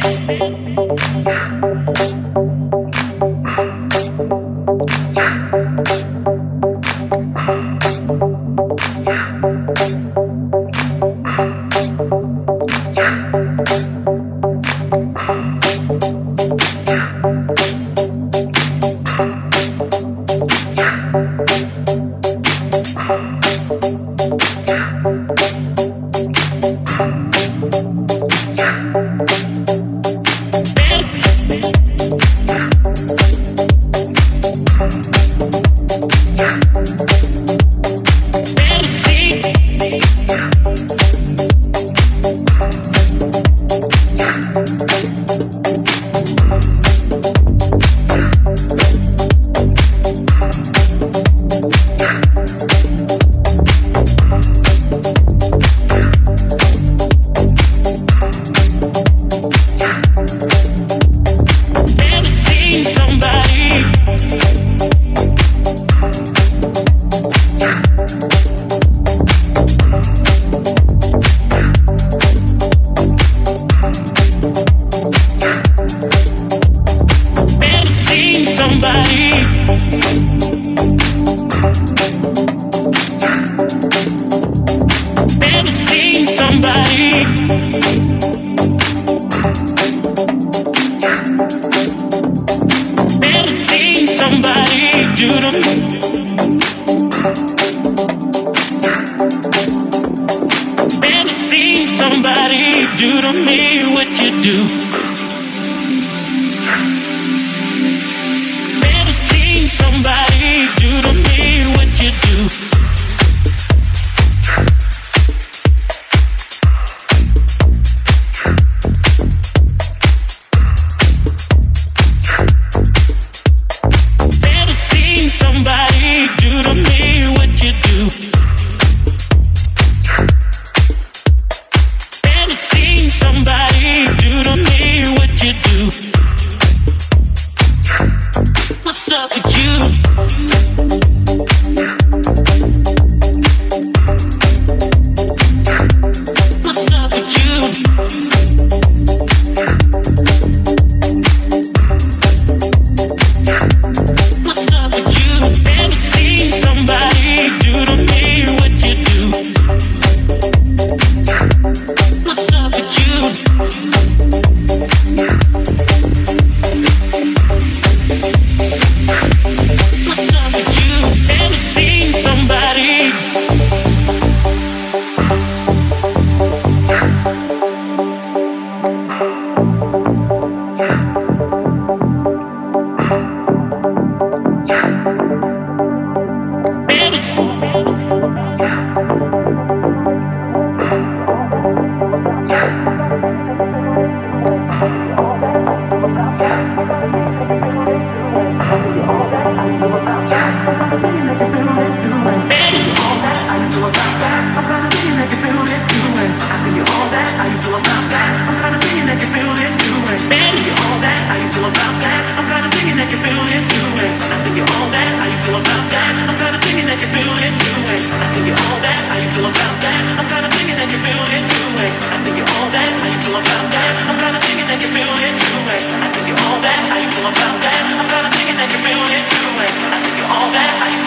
Peace.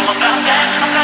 about that.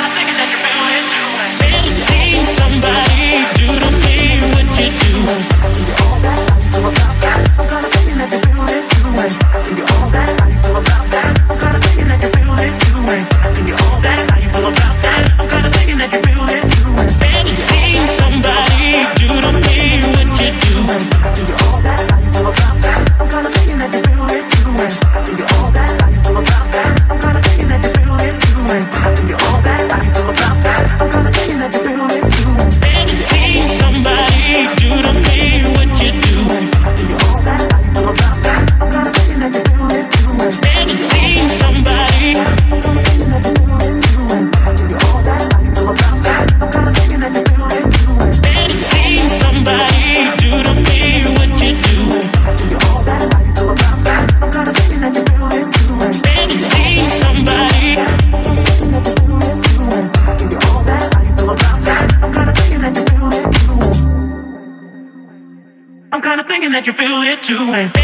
doing.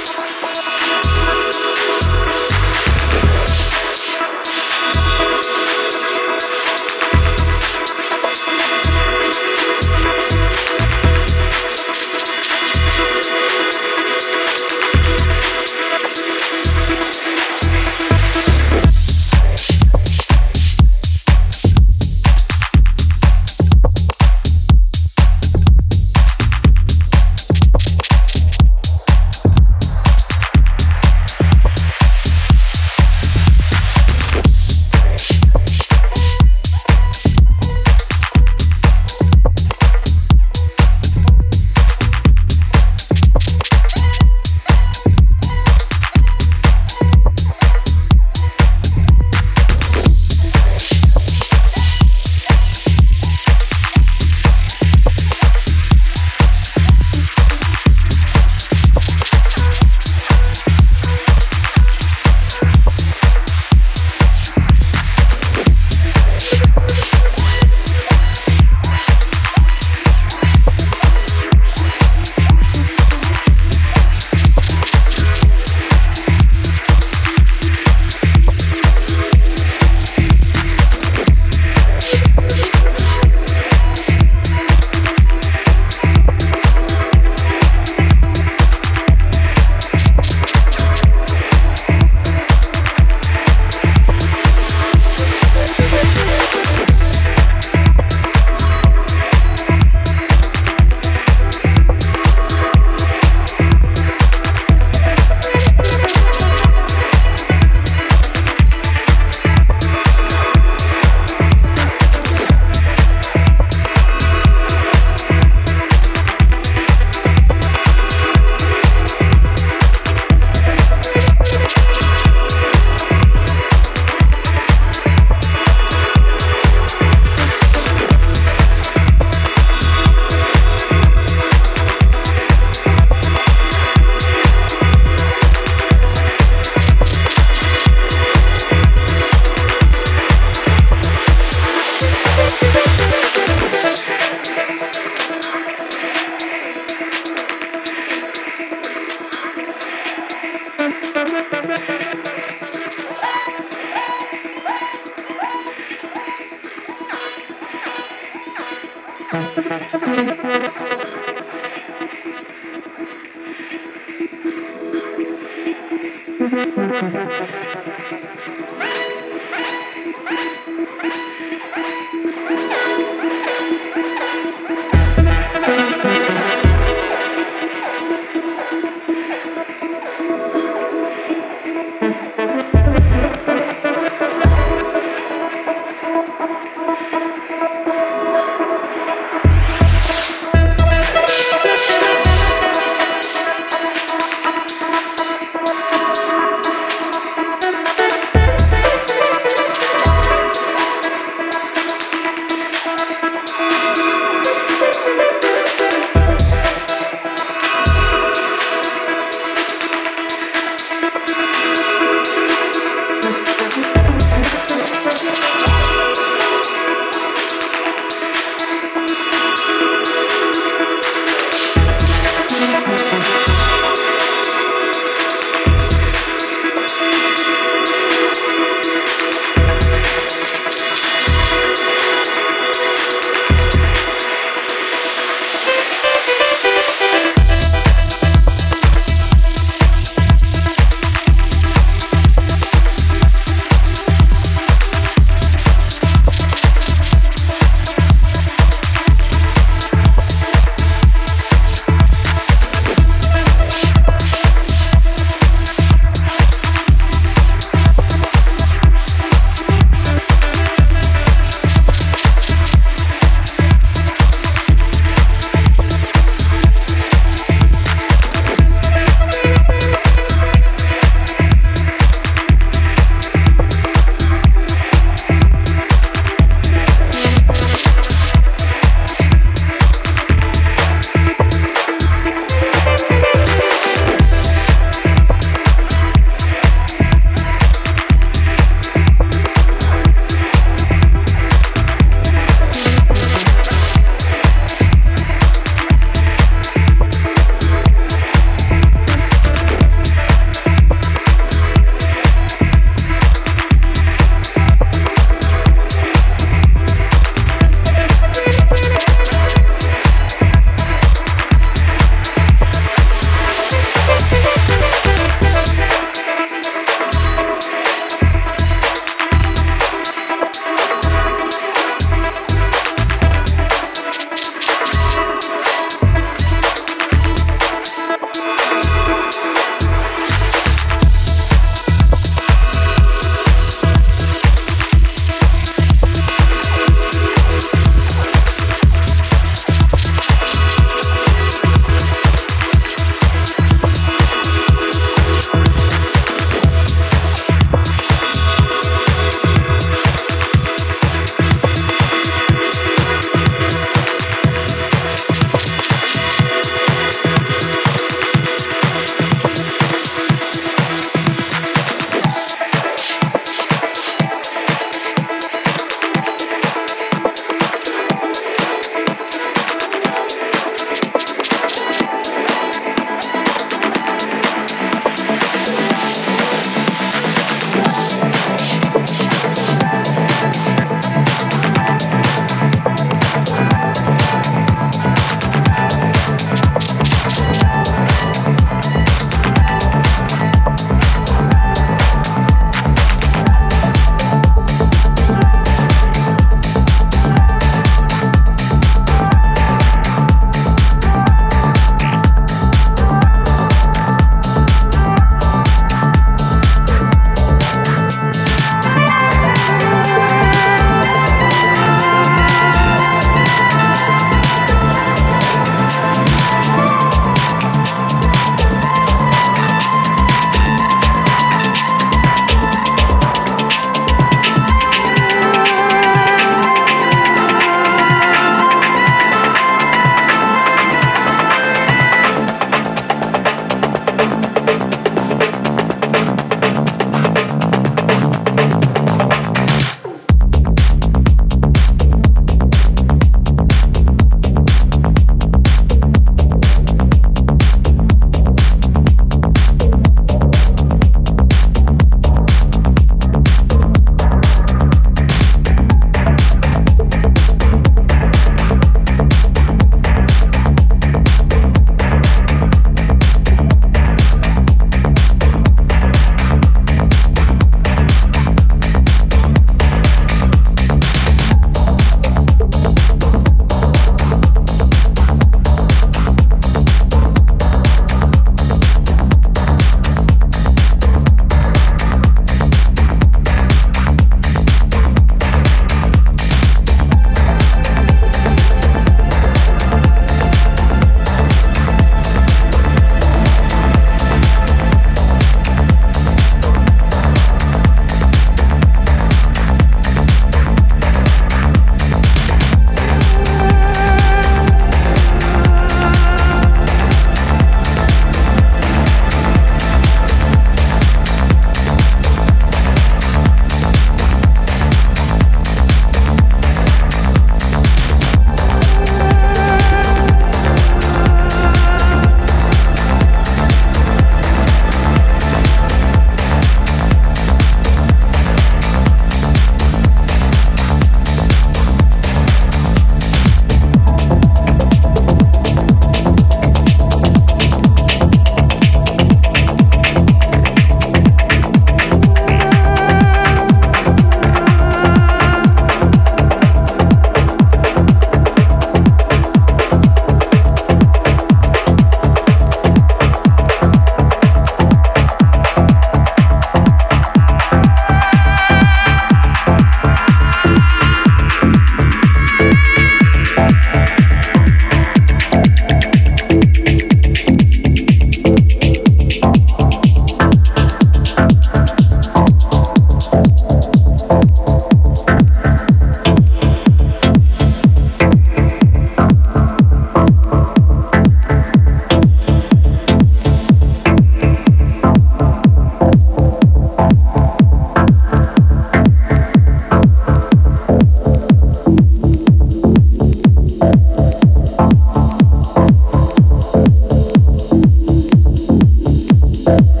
Thank.